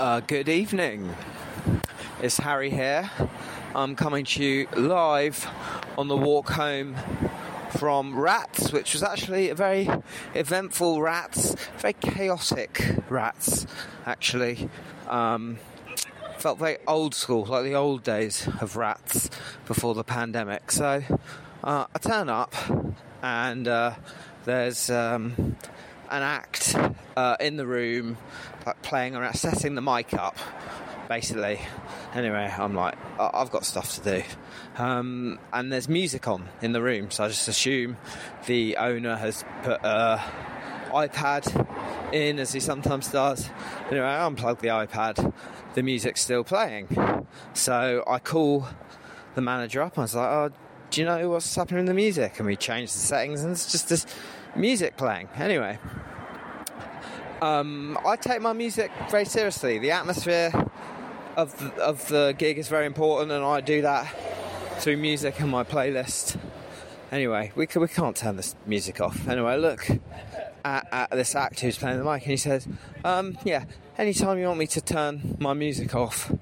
Uh, good evening. It's Harry here. I'm coming to you live on the walk home from Rats, which was actually a very eventful Rats, very chaotic Rats, actually. Um, felt very old school, like the old days of Rats before the pandemic. So uh, I turn up and uh, there's um, an act uh, in the room, like playing around, setting the mic up, basically. Anyway, I'm like, I- I've got stuff to do. Um, and there's music on in the room, so I just assume the owner has put a iPad in, as he sometimes does. Anyway, I unplug the iPad, the music's still playing. So I call the manager up, and I was like, oh, do you know what's happening in the music? And we changed the settings, and it's just this music playing. Anyway, um, I take my music very seriously. The atmosphere of the, of the gig is very important, and I do that through music and my playlist. Anyway, we, can, we can't turn this music off. Anyway, look at, at this actor who's playing the mic, and he says, um, "Yeah, anytime you want me to turn my music off,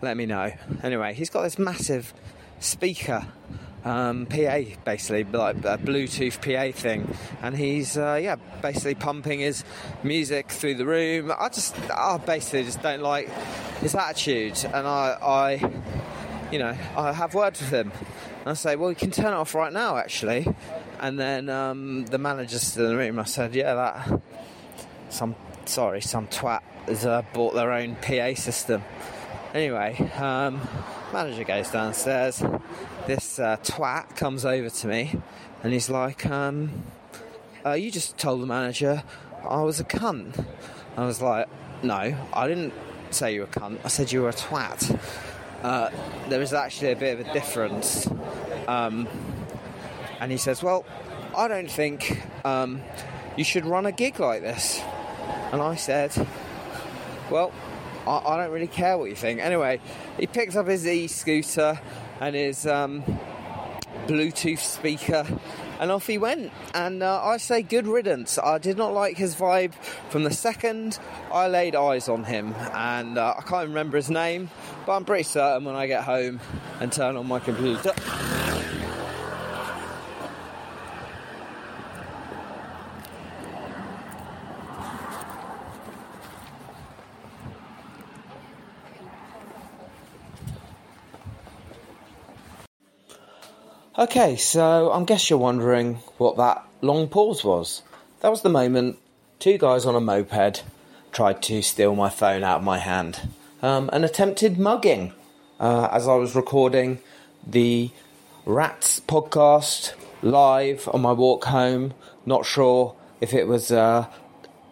let me know." Anyway, he's got this massive speaker um, PA basically, like a Bluetooth PA thing, and he's uh, yeah basically pumping his music through the room. I just I basically just don't like his attitude, and I I you know I have words with him. And I say, well, you can turn it off right now, actually. And then um, the manager's in the room. I said, yeah, that some sorry, some twat has uh, bought their own PA system. Anyway, um, manager goes downstairs. This uh, twat comes over to me, and he's like, um, uh, "You just told the manager I was a cunt." I was like, "No, I didn't say you were a cunt. I said you were a twat." Uh, there is actually a bit of a difference. Um, and he says, Well, I don't think um, you should run a gig like this. And I said, Well, I, I don't really care what you think. Anyway, he picks up his e scooter and his um, Bluetooth speaker. And off he went. And uh, I say good riddance. I did not like his vibe from the second I laid eyes on him. And uh, I can't remember his name, but I'm pretty certain when I get home and turn on my computer. Okay, so I guess you're wondering what that long pause was. That was the moment two guys on a moped tried to steal my phone out of my hand. Um, an attempted mugging uh, as I was recording the Rats podcast live on my walk home. Not sure if it was uh,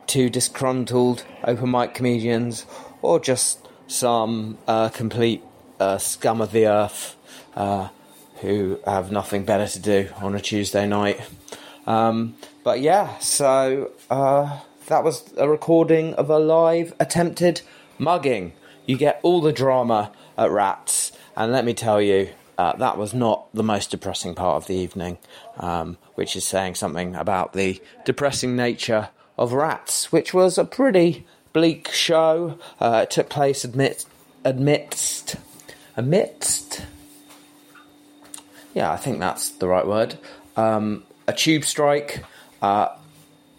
two disgruntled open mic comedians or just some uh, complete uh, scum of the earth uh, who have nothing better to do on a Tuesday night. Um, but yeah, so uh, that was a recording of a live attempted mugging. You get all the drama at Rats, and let me tell you, uh, that was not the most depressing part of the evening, um, which is saying something about the depressing nature of Rats, which was a pretty bleak show. Uh, it took place amidst, amidst, amidst yeah, I think that's the right word. Um, a tube strike. Uh,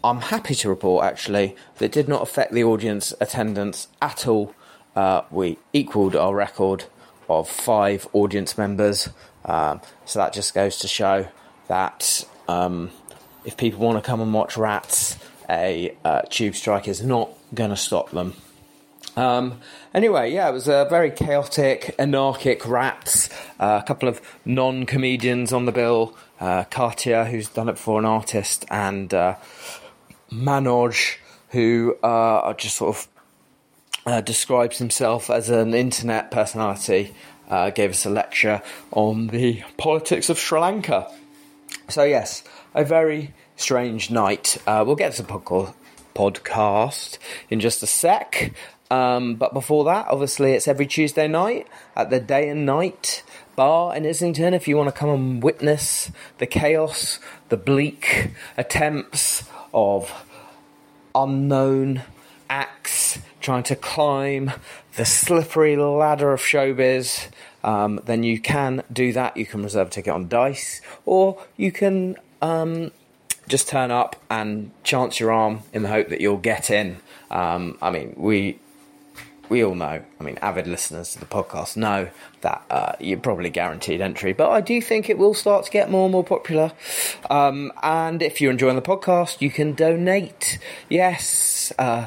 I'm happy to report, actually, that it did not affect the audience attendance at all. Uh, we equalled our record of five audience members. Um, so that just goes to show that um, if people want to come and watch Rats, a uh, tube strike is not going to stop them. Um, anyway, yeah, it was a very chaotic, anarchic Rats. Uh, a couple of non comedians on the bill. Uh, Katya, who's done it for an artist, and uh, Manoj, who uh, just sort of uh, describes himself as an internet personality, uh, gave us a lecture on the politics of Sri Lanka. So, yes, a very strange night. Uh, we'll get to the podca- podcast in just a sec. Um, but before that, obviously, it's every Tuesday night at the Day and Night Bar in Islington. If you want to come and witness the chaos, the bleak attempts of unknown acts trying to climb the slippery ladder of showbiz, um, then you can do that. You can reserve a ticket on Dice, or you can um, just turn up and chance your arm in the hope that you'll get in. Um, I mean, we we all know, I mean, avid listeners to the podcast know that uh, you're probably guaranteed entry, but I do think it will start to get more and more popular. Um, and if you're enjoying the podcast, you can donate. Yes, uh,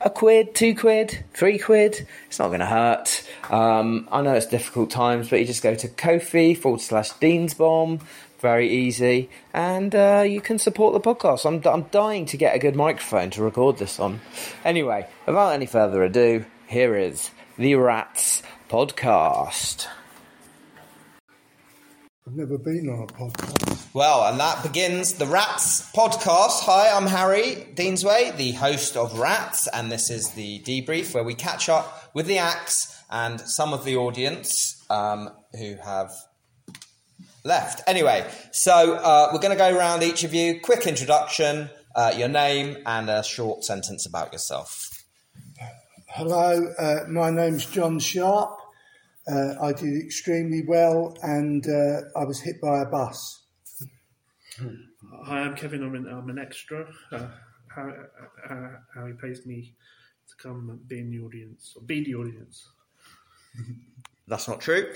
a quid, two quid, three quid. It's not going to hurt. Um, I know it's difficult times, but you just go to Ko-fi forward slash Deansbomb very easy, and uh, you can support the podcast. I'm, I'm dying to get a good microphone to record this on. Anyway, without any further ado, here is the Rats podcast. I've never been on a podcast. Well, and that begins the Rats podcast. Hi, I'm Harry Deansway, the host of Rats, and this is the debrief where we catch up with the acts and some of the audience um, who have left. Anyway, so uh, we're going to go around each of you. Quick introduction, uh, your name, and a short sentence about yourself. Hello, uh, my name's John Sharpe. Uh, I did extremely well and uh, I was hit by a bus. Hi, I'm Kevin. I'm an, I'm an extra. Uh, how, uh, how he pays me to come and be in the audience, or be the audience. That's not true.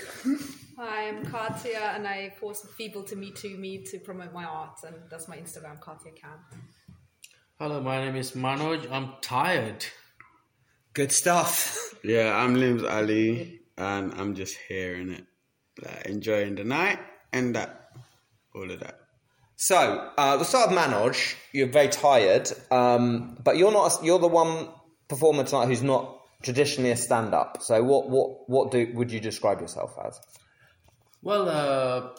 Hi, I'm Katya, and I force people to meet to me to promote my art, and that's my Instagram, Katya Kan. Hello, my name is Manoj. I'm tired. Good stuff. Yeah, I'm Limz Ali, and I'm just here in it, like, enjoying the night and that, all of that. So uh, we'll start of Manoj. You're very tired, um, but you're not. You're the one performer tonight who's not traditionally a stand-up. So what what what do would you describe yourself as? Well, uh,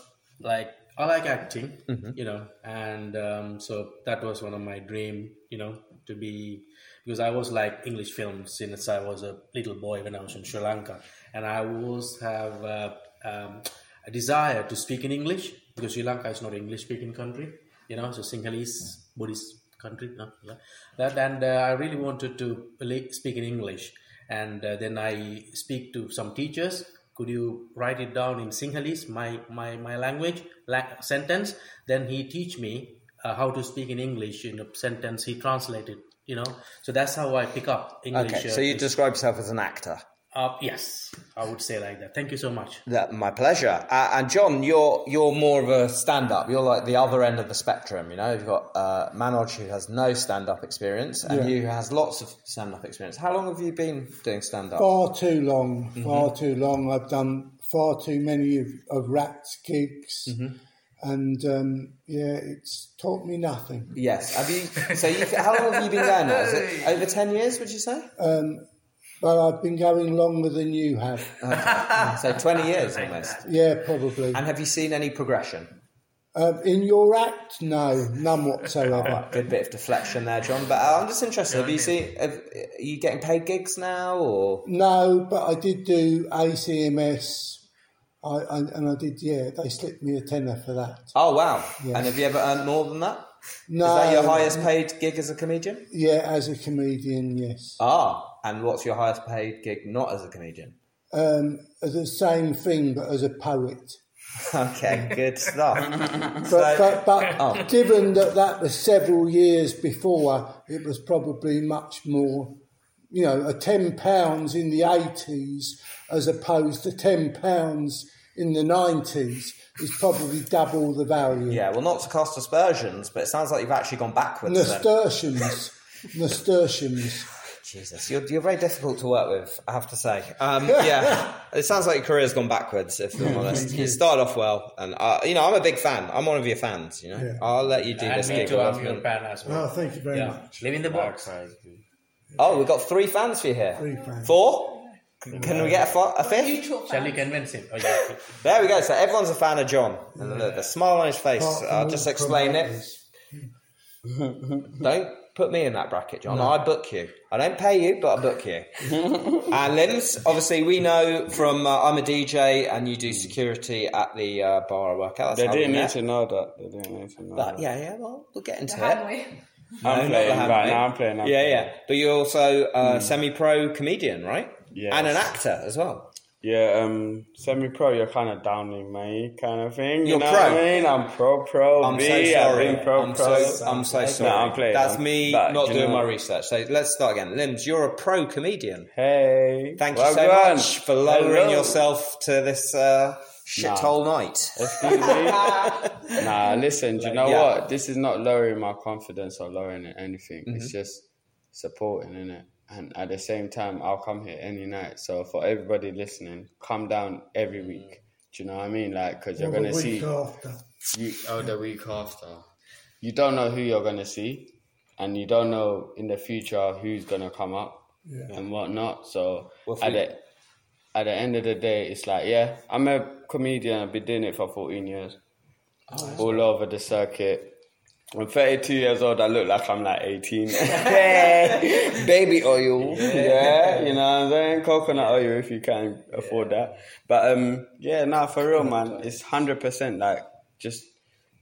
like I like acting, you know, and um, so that was one of my dream, you know, to be because I was like English films since I was a little boy when I was in Sri Lanka, and I always have uh, um, a desire to speak in English because Sri Lanka is not an English speaking country, you know, so Sinhalese Buddhist country, no, yeah. that, and uh, I really wanted to speak in English, and uh, then I speak to some teachers could you write it down in Sinhalese, my my my language la- sentence? Then he teach me uh, how to speak in English in a sentence. He translated, you know. So that's how I pick up English. Okay, uh, so you describe yourself as an actor. Uh, yes, I would say like that. Thank you so much. That my pleasure. Uh, and John, you're you're more of a stand-up. You're like the other end of the spectrum. You know, you've got uh, Manoj who has no stand-up experience, and Yeah. you who has lots of stand-up experience. How long have you been doing stand-up? Far too long, far too long. I've done far too many of, of rats gigs, and um, yeah, it's taught me nothing. Yes. Have you? So you? How long have you been there now? Is it over ten years? Would you say? But I've been going longer than you have. So twenty years almost. Yeah, probably. And have you seen any progression? Um, in your act, no, none whatsoever. Good bit of deflection there, John. But uh, I'm just interested. Have you seen? Have, are you getting paid gigs now, or No, but I did do ACMS. I, I, and I did, yeah, they slipped me a tenner for that. oh wow? Yes. And have you ever earned more than that? No, Is that your highest paid gig as a comedian? Yeah, as a comedian, yes. Ah, and what's your highest paid gig not as a comedian? Um, the same thing, but as a poet. Okay, good stuff. But, but, but Oh. given that that was several years before, it was probably much more, you know, a £10 in the 80s as opposed to £10 in the 90s is probably double the value. yeah, well, not to cast aspersions, but it sounds like you've actually gone backwards. Nasturtiums. Nasturtiums. Jesus, you're, you're very difficult to work with, I have to say. Um, yeah, it sounds like your career's gone backwards, if I'm honest. You started off well, and uh, you know, I'm a big fan. I'm one of your fans. You know, Yeah. I'll let you do And this me gig. too. I'm with your me. fan as well. Oh, thank you very yeah. much. Live in the box. Oh, we've got three fans for you here. Three fans. Four? Can we get a, fi- a fifth? Shall we convince him? Oh, yeah. There we go. So everyone's a fan of John. And look, the smile on his face. Apart I'll just the explain it. Don't put me in that bracket, John. I book you. I don't pay you, but I book you. and Limz, obviously, we know from uh, I'm a DJ and you do security at the uh, bar I work at. That's They didn't need to know that. They didn't need to know But that. yeah, yeah. Well, we'll get into The it. Hanway. No, I'm not playing the right now. I'm playing. I'm yeah, playing. yeah. But you're also a semi-pro comedian, right? And an actor as well. Yeah, um, semi-pro, you're kind of downing me, kind of thing. You You're know pro. what I mean? I'm pro, pro. I'm B, so I've sorry. pro, I'm pro. so, I'm so No, sorry. I'm playing. That's me but, not doing know- my research. So let's start again. Limz, you're a pro comedian. Hey, Thank well you so done. much for lowering Hello. yourself to this uh, shithole night. Excuse me. nah, listen. Do you know Yeah. what? This is not lowering my confidence or lowering anything. Mm-hmm. It's just supporting, innit? And at the same time, I'll come here any night. So for everybody listening, come down every mm. week. Do you know what I mean? Like, because you're Or gonna see. after. You oh the week after. You don't know who you're gonna see, and you don't know in the future who's gonna come up Yeah. and whatnot. So Well, at for- the at the end of the day, it's like yeah, I'm a comedian. I've been doing it for 14 years, oh, all over the circuit. I'm 32 years old. I look like I'm like 18. Baby oil, yeah, you know what I'm saying? Coconut oil if you can afford that. But um, yeah, nah, for real, man, it's hundred percent like just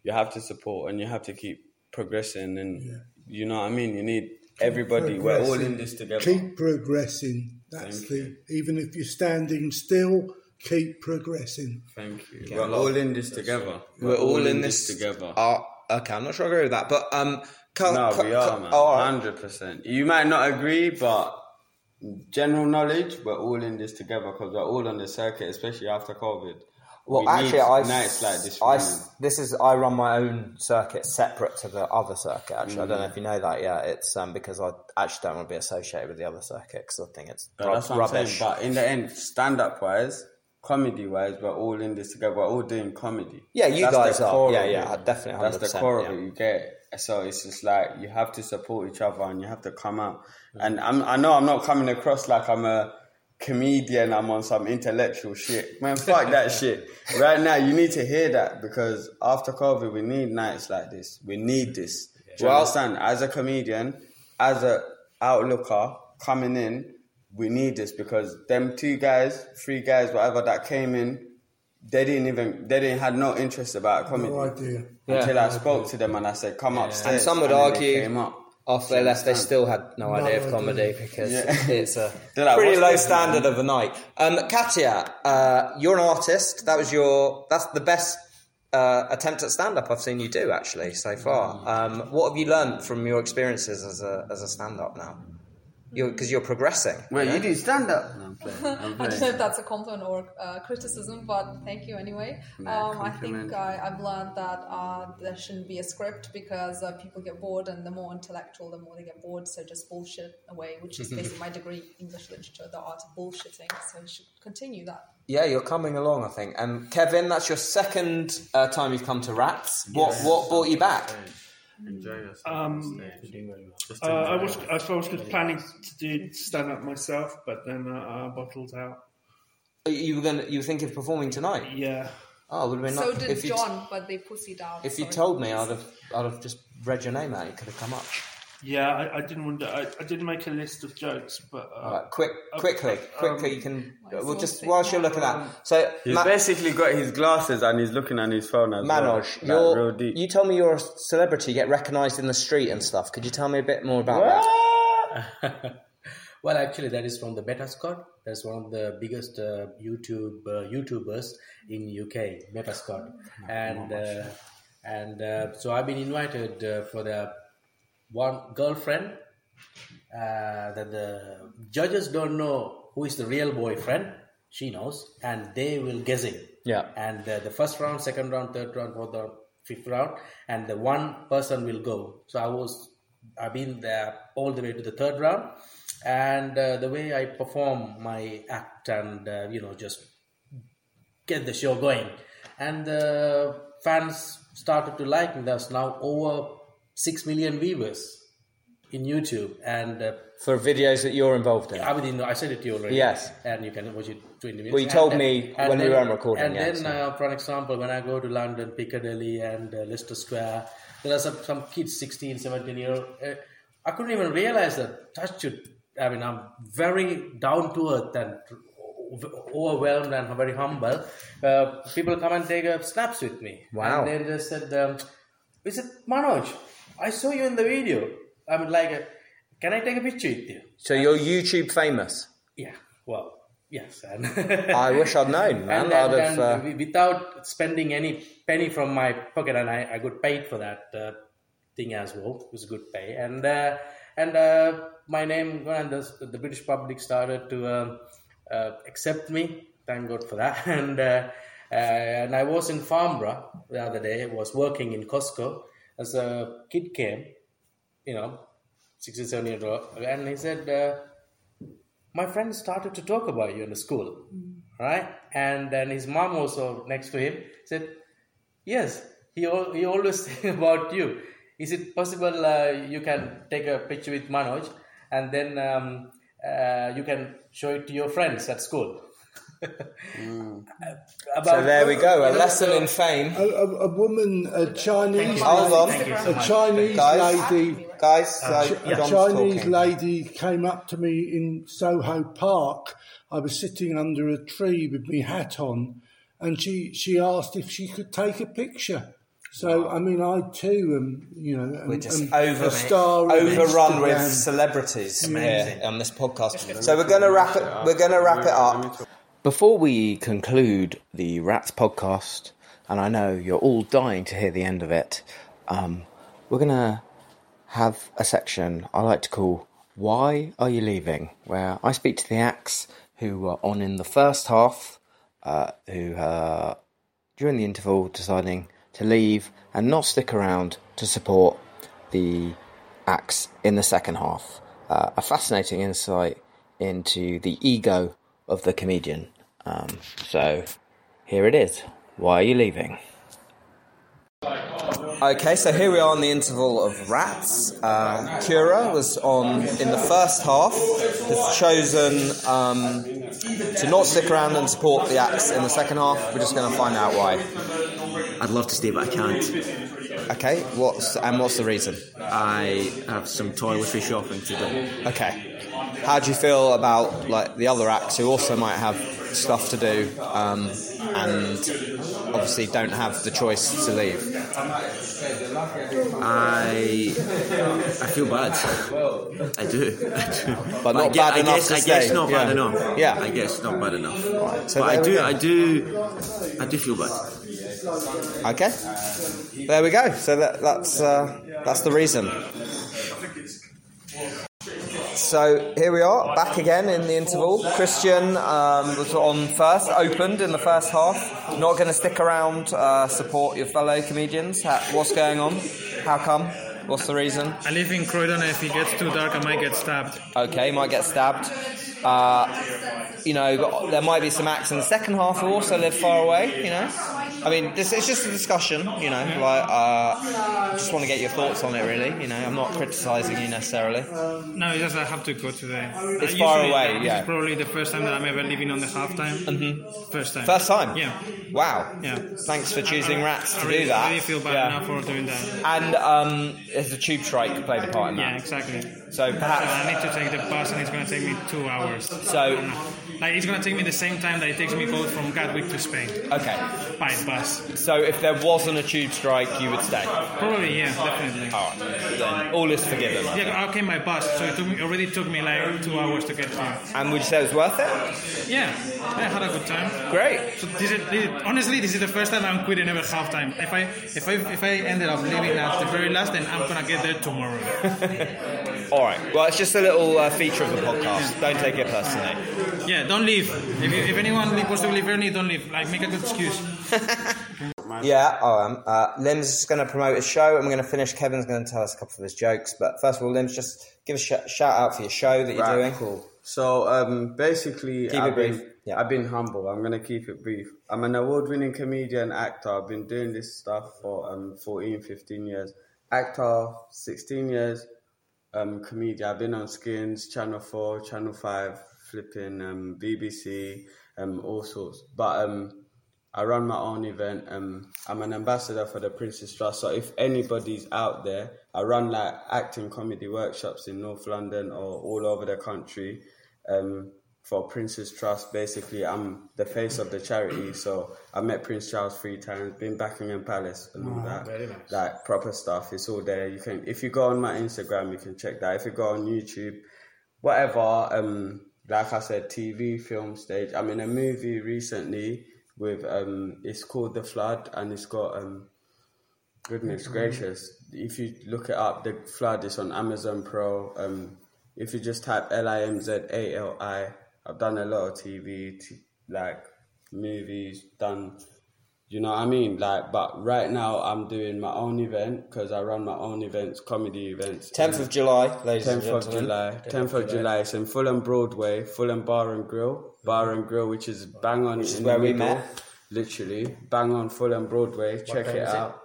you have to support and you have to keep progressing, and you know what I mean. You need everybody. We're all in this together. Keep progressing. That's the. Even if you're standing still, keep progressing. Thank you. We're all in this together. We're all in this together. Oh, okay, I'm not sure I agree with that, but um, Ca- No, Ca- we are, man. oh. Hundred percent. You might not agree, but general knowledge, we're all in this together because we're all on the circuit, especially after COVID. Well, We actually, I like this. I this is I run my own circuit separate to the other circuit. Actually, I don't know if you know that Yeah, It's um because I actually don't want to be associated with the other circuit because I think it's But rub- rubbish. Saying. But in the end, stand up wise, comedy wise, we're all in this together. We're all doing comedy. Yeah, you That's guys are. Yeah, yeah, it. definitely, That's the core yeah. of it. You get. So it's just like you have to support each other and you have to come out. Mm. And I'm, I know I'm not coming across like I'm a comedian. I'm on some intellectual shit. Man, fuck that shit. Right now, you need to hear that because after COVID, we need nights like this. We need this. Do you Well- understand? As a comedian, as a outlooker coming in, we need this because them two guys, three guys, whatever that came in, they didn't even they didn't had no interest about comedy No idea. until I spoke to them and I said, "Come upstairs." And some would then they argue came up. After they left, they still had no No idea of idea. comedy because Yeah. it's a like, pretty low this?" standard of a night. Um, Katya, uh, you're an artist. That was your. That's the best uh, attempt at stand up I've seen you do actually so far. Um, what have you learned from your experiences as a as a stand up now? Because you're, progressing. Wait, you do stand up? No, I'm playing. I'm I don't know if that's a compliment or uh, criticism, but thank you anyway. Um, I think. I, I've learned that uh, there shouldn't be a script because uh, people get bored, and the more intellectual, the more they get bored. So just bullshit away, which is basically my degree, English literature, the art of bullshitting. So you should continue that. Yeah, you're coming along. I think. Um, Kevin, that's your second uh, time you've come to Rats. What what brought you back? Enjoy yourself. Um, uh, I was I was planning to do stand up myself, but then uh, I bottled out. You were gonna you were thinking of performing tonight? Yeah. Oh, would have been So nice. did if you John, but they pussied out. if you sorry. told me, I'd have I'd have just read your name out. It could have come up. Yeah, I, I didn't want to. I, I did make a list of jokes, but uh, All right, quick, quickly, quickly. You can. We'll well just say whilst you're looking at that. So, He's Ma- basically got his glasses and he's looking at his phone as Manoj, well. Like, you're, you told me you're a celebrity. You get recognised in the street and stuff. Could you tell me a bit more about that? well, actually, that is from the Beta Squad. That's one of the biggest uh, YouTube uh, YouTubers in UK, Beta Squad, and uh, and uh, so I've been invited uh, for the one girlfriend uh, that the judges don't know who is the real boyfriend. She knows, and they will guessing. Yeah. And uh, the first round, second round, third round, fourth round, fifth round, and the one person will go. So I was, I've been there all the way to the third round, and uh, the way I perform my act and uh, you know just get the show going, and the fans started to like me. There's now over six million viewers in YouTube, and uh, For videos that you're involved in. I mean, I said it to you already. Yes. And you can watch it 20 minutes. Well, you told And- me and when we then- weren't recording, And yeah, then, so- uh, for an example, when I go to London, Piccadilly, and uh, Leicester Square, there are some, some kids, 16, 17 year old. Uh, I couldn't even realize that. Touch it. I mean, I'm very down to earth and overwhelmed and very humble. Uh, people come and take uh, snaps with me. Wow. And they just said, um, "Is it Manoj? I saw you in the video." I mean, like, can I take a picture with you? So you're YouTube famous. Yeah. Well, yes. And I wish I'd known, man. and, I'd and, have. Uh, without spending any penny from my pocket, and I, I got paid for that uh, thing as well. It was a good pay, and uh, and uh, my name and the, the British public started to um, uh, accept me. Thank God for that. And uh, uh, and I was in Farnborough the other day. I was working in Costco as a kid came, you know, sixty seven years old, and he said. Uh, my friends started to talk about you in the school, right? And then his mom also next to him said, "Yes, he al- he always think about you. Is it possible uh, you can take a picture with Manoj and then um, uh, you can show it to your friends at school?" About- so there we go. A you lesson so- in fame. A, a, a woman, a Chinese, Hold on. Thank you so a much. Chinese Guys. lady, Guys, so uh, a John's Chinese talking. lady came up to me in Soho Park. I was sitting under a tree with my hat on, and she she asked if she could take a picture. So I mean, I too am, you know, am, We're just over, a star of overrun with Instagram. celebrities here on this podcast. So we're going to wrap it. We're going to wrap it up. Before we conclude the Rats podcast, and I know you're all dying to hear the end of it, um, we're going to have a section I like to call "Why Are You Leaving?" where I speak to the acts who were on in the first half, uh, who uh, during the interval deciding to leave and not stick around to support the acts in the second half. Uh, a fascinating insight into the ego of the comedian. Um, so here it is. Why are you leaving? Okay, so here we are in the interval of rats. Uh, Cura was on in the first half, has chosen um, to not stick around and support the acts in the second half. We're just going to find out why. I'd love to stay, but I can't. Okay, what's and what's the reason? I have some toiletry shopping to do. Okay, how do you feel about like the other acts who also might have stuff to do um, and obviously don't have the choice to leave? I I feel bad. I do. I do. But not I gue- bad I enough guess, to I guess stay. not bad Yeah. enough. Yeah. I guess not bad enough. so but I do. I do. I do feel bad. Okay, there we go. So that, that's uh, that's the reason. So here we are, back again in the interval. Christian um, was on first, opened in the first half. Not going to stick around, uh, support your fellow comedians. Ha- what's going on? How come? What's the reason? I live in Croydon, and if it gets too dark, I might get stabbed. Okay, might get stabbed. Uh, you know, there might be some acts in the second half who also live far away. You know, I mean, this it's just a discussion. You know, like uh, just want to get your thoughts on it. Really, you know, I'm not criticising you necessarily. No, it's just I have to go today. It's Uh, far away, This yeah. is probably the first time that I'm ever leaving on the halftime. Mm-hmm. First time. First time. Yeah. Wow. Yeah. Thanks for choosing I- rats I to really, do that. I really feel bad Yeah. now for doing that. And um, there's a tube strike played a part in that. Yeah, exactly. So So perhaps. I need to take the bus, and it's going to take me two hours. So Like it's going to take me the same time that it takes me both from Gatwick to Spain okay. by bus. So if there wasn't a tube strike, you would stay. Probably, yeah, definitely. All right. Then all is forgiven. Yeah, I came by bus, so it took me, already took me like two hours to get here. And would you say it was worth it? Yeah, I had a good time. Great. So this is, this, honestly, this is the first time I'm quitting ever halftime. If I if I if I ended up leaving at the very last, then I'm gonna get there tomorrow. All right. Well, it's just a little uh, feature of the podcast. Don't take it personally. Yeah, don't leave. If, you, if anyone wants to leave early, don't leave. Like make a good excuse. Yeah, I am. Uh, Limz is going to promote his show, and we're going to finish. Kevin's going to tell us a couple of his jokes. But first of all, Limz just give a sh- shout out for your show that you're Right, doing. cool. So um, basically, Keep it I've brief. been Yeah. I've been humble. I'm gonna keep it brief. I'm an award-winning comedian, actor. I've been doing this stuff for um 14, 15 years. Actor, 16 years. Um, comedian. I've been on Skins, Channel Four, Channel Five, flipping um BBC, um all sorts. But um. I run my own event. Um, I'm an ambassador for the Prince's Trust. So if anybody's out there, I run like acting comedy workshops in North London or all over the country. Um, for Prince's Trust. Basically, I'm the face of the charity. So I met Prince Charles three times, been Buckingham Palace and all that. Very nice. Like proper stuff. It's all there. You can if you go on my Instagram, you can check that. If you go on YouTube, whatever. Um, like I said, TV, film, stage. I'm in a movie recently with um, it's called The Flood, and it's got um, goodness gracious. If you look it up, The Flood is on Amazon Pro. Um, if you just type L I M Z A L I, I've done a lot of TV, t- like movies, done. You know what I mean? Like, but right now I'm doing my own event because I run my own events, comedy events. 10th of July, ladies and 10th of. July. 10th of July. It's in Fulham Broadway, Fulham Bar and Grill. Bar and Grill, which is bang on Which is in where we middle. met. Literally, bang on Fulham Broadway. Check time it is it? out.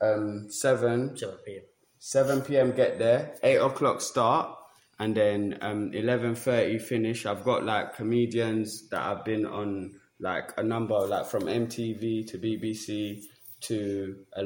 Um, 7, 7 p.m. 7 p.m. get there, 8 o'clock start, and then um, 11.30 finish. I've got like comedians that I've been on like a number, like from MTV to BBC to a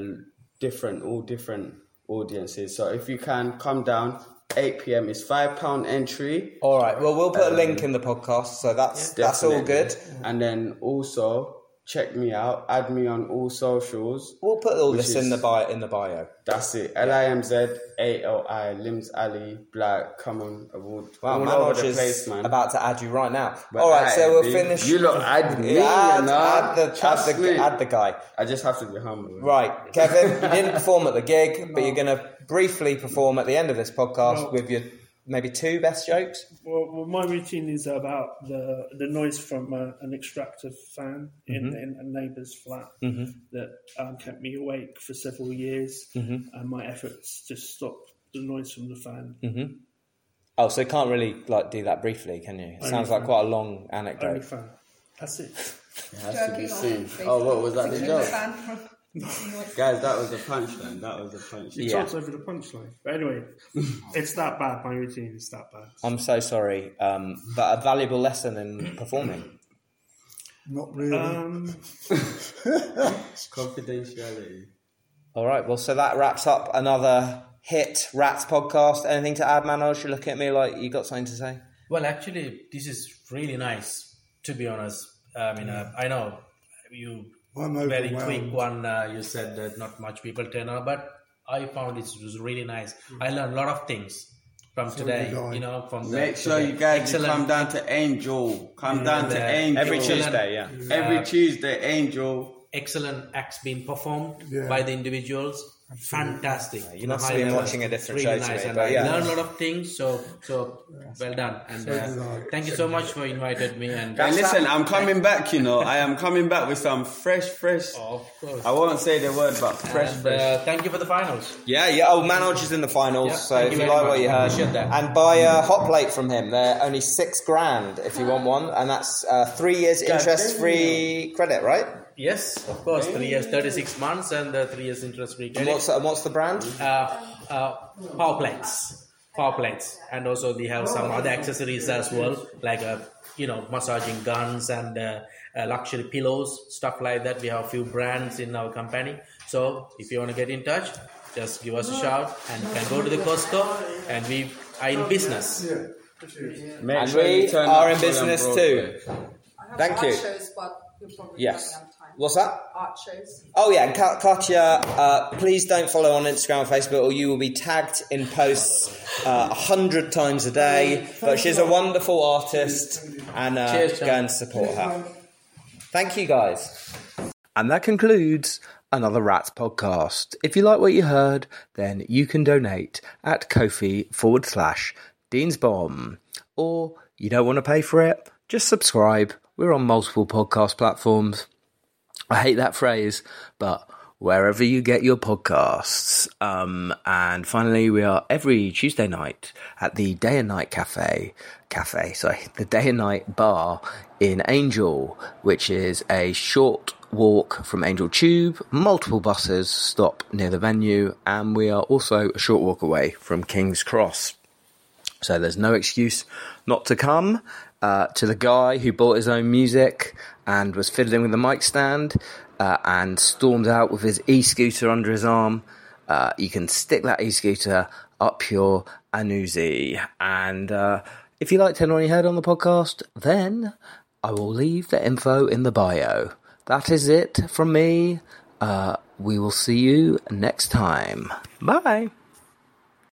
different, all different audiences. So if you can come down, 8 p.m. is £5 entry. All right. Well, we'll put a link in the podcast, so that's that's all good. And then also check me out, add me on all socials. We'll put all Which this in the bio. In the bio. That's it. L I M Z A L I Limz Ali Black. Come on, award. Wow, all over the is place, man. about to add you right now. But all right, so we'll B, finish. You look add me, Yeah, add, you know. add the, add, Trust the, me. add the guy. I just have to be humble. Right, Kevin, you didn't perform at the gig, but you're going to briefly perform at the end of this podcast Well- with your maybe two best jokes. Well, well, my routine is about the the noise from uh, an extractor fan in, in a neighbour's flat that um, kept me awake for several years, and my efforts to stop the noise from the fan. Oh, so you can't really like do that briefly, can you? It sounds like quite a long Only anecdote. fan. That's it. It has to be seen. Oh, what was that? The joke, fan from- noise. Guys. That was a punchline. That was a punchline. You Yeah. talked over the punchline. But anyway, it's that bad. My routine is that bad. I'm so sorry, um, but a valuable lesson in performing. Not really. Um, Confidentiality. All right, well, so that wraps up another hit Rats podcast. Anything to add, Manoj? You're looking at me like you got something to say. Well, actually, this is really nice. To be honest, I mean, uh, I know you I'm very quick one. Uh, you said that not much people turn up, but I found it was really nice. I learned a lot of things from today. You know, from the, Make sure today. you guys Excellent. come down to Angel. Come down to Angel Every Excellent. Tuesday, yeah. Every Tuesday, Angel. Excellent acts being performed Yeah. by the individuals. Fantastic. You must High have been watching a different really show to nice. me, and but I yeah. learned a lot of things. So, so well done. And did uh, thank you so much for inviting me. And And listen, I'm coming back. You know, I am coming back with some fresh, fresh. of course. I won't say the word, but fresh, And, fresh. uh, thank you for the finals. Yeah, yeah. Oh, Manoj is in the finals, Yeah, so if you you like much. what you heard, that. and buy a hot plate from him. They're only six grand if you want one, and that's uh, three years interest-free credit, right? Yes, of course. Three years, 36 months, and uh, three years interest free And credit. what's and what's the brand? uh, uh, power plates, power plates, and also they have some other accessories as well, like uh, you know massaging guns and uh, uh, luxury pillows, stuff like that. We have a few brands in our company. So if you want to get in touch, just give us a shout, and you can go to the Costco, and we are in business. Make and sure we are in business too. Thank you. shows, but Yes. Not have time. What's that? Art shows. Oh yeah, and Katya, uh, please don't follow on Instagram or Facebook, or you will be tagged in posts uh, a hundred times a day. But she's a wonderful artist, and uh, Cheers, go and support her. Thank you, guys. And that concludes another Rats podcast. If you like what you heard, then you can donate at Ko-fi forward slash Deansbomb. Or you don't want to pay for it, just subscribe. We're on multiple podcast platforms. I hate that phrase, but wherever you get your podcasts. Um, and finally, we are every Tuesday night at the Day and Night Cafe, Cafe, sorry, the Day and Night Bar in Angel, which is a short walk from Angel Tube. Multiple buses stop near the venue, and we are also a short walk away from King's Cross. So there's no excuse not to come. Uh, to the guy who bought his own music and was fiddling with the mic stand uh, and stormed out with his e-scooter under his arm, uh, you can stick that e-scooter up your anuzi and uh, If you liked anyone you heard on the podcast, then I will leave the info in the bio. That is it from me. Uh, we will see you next time. Bye.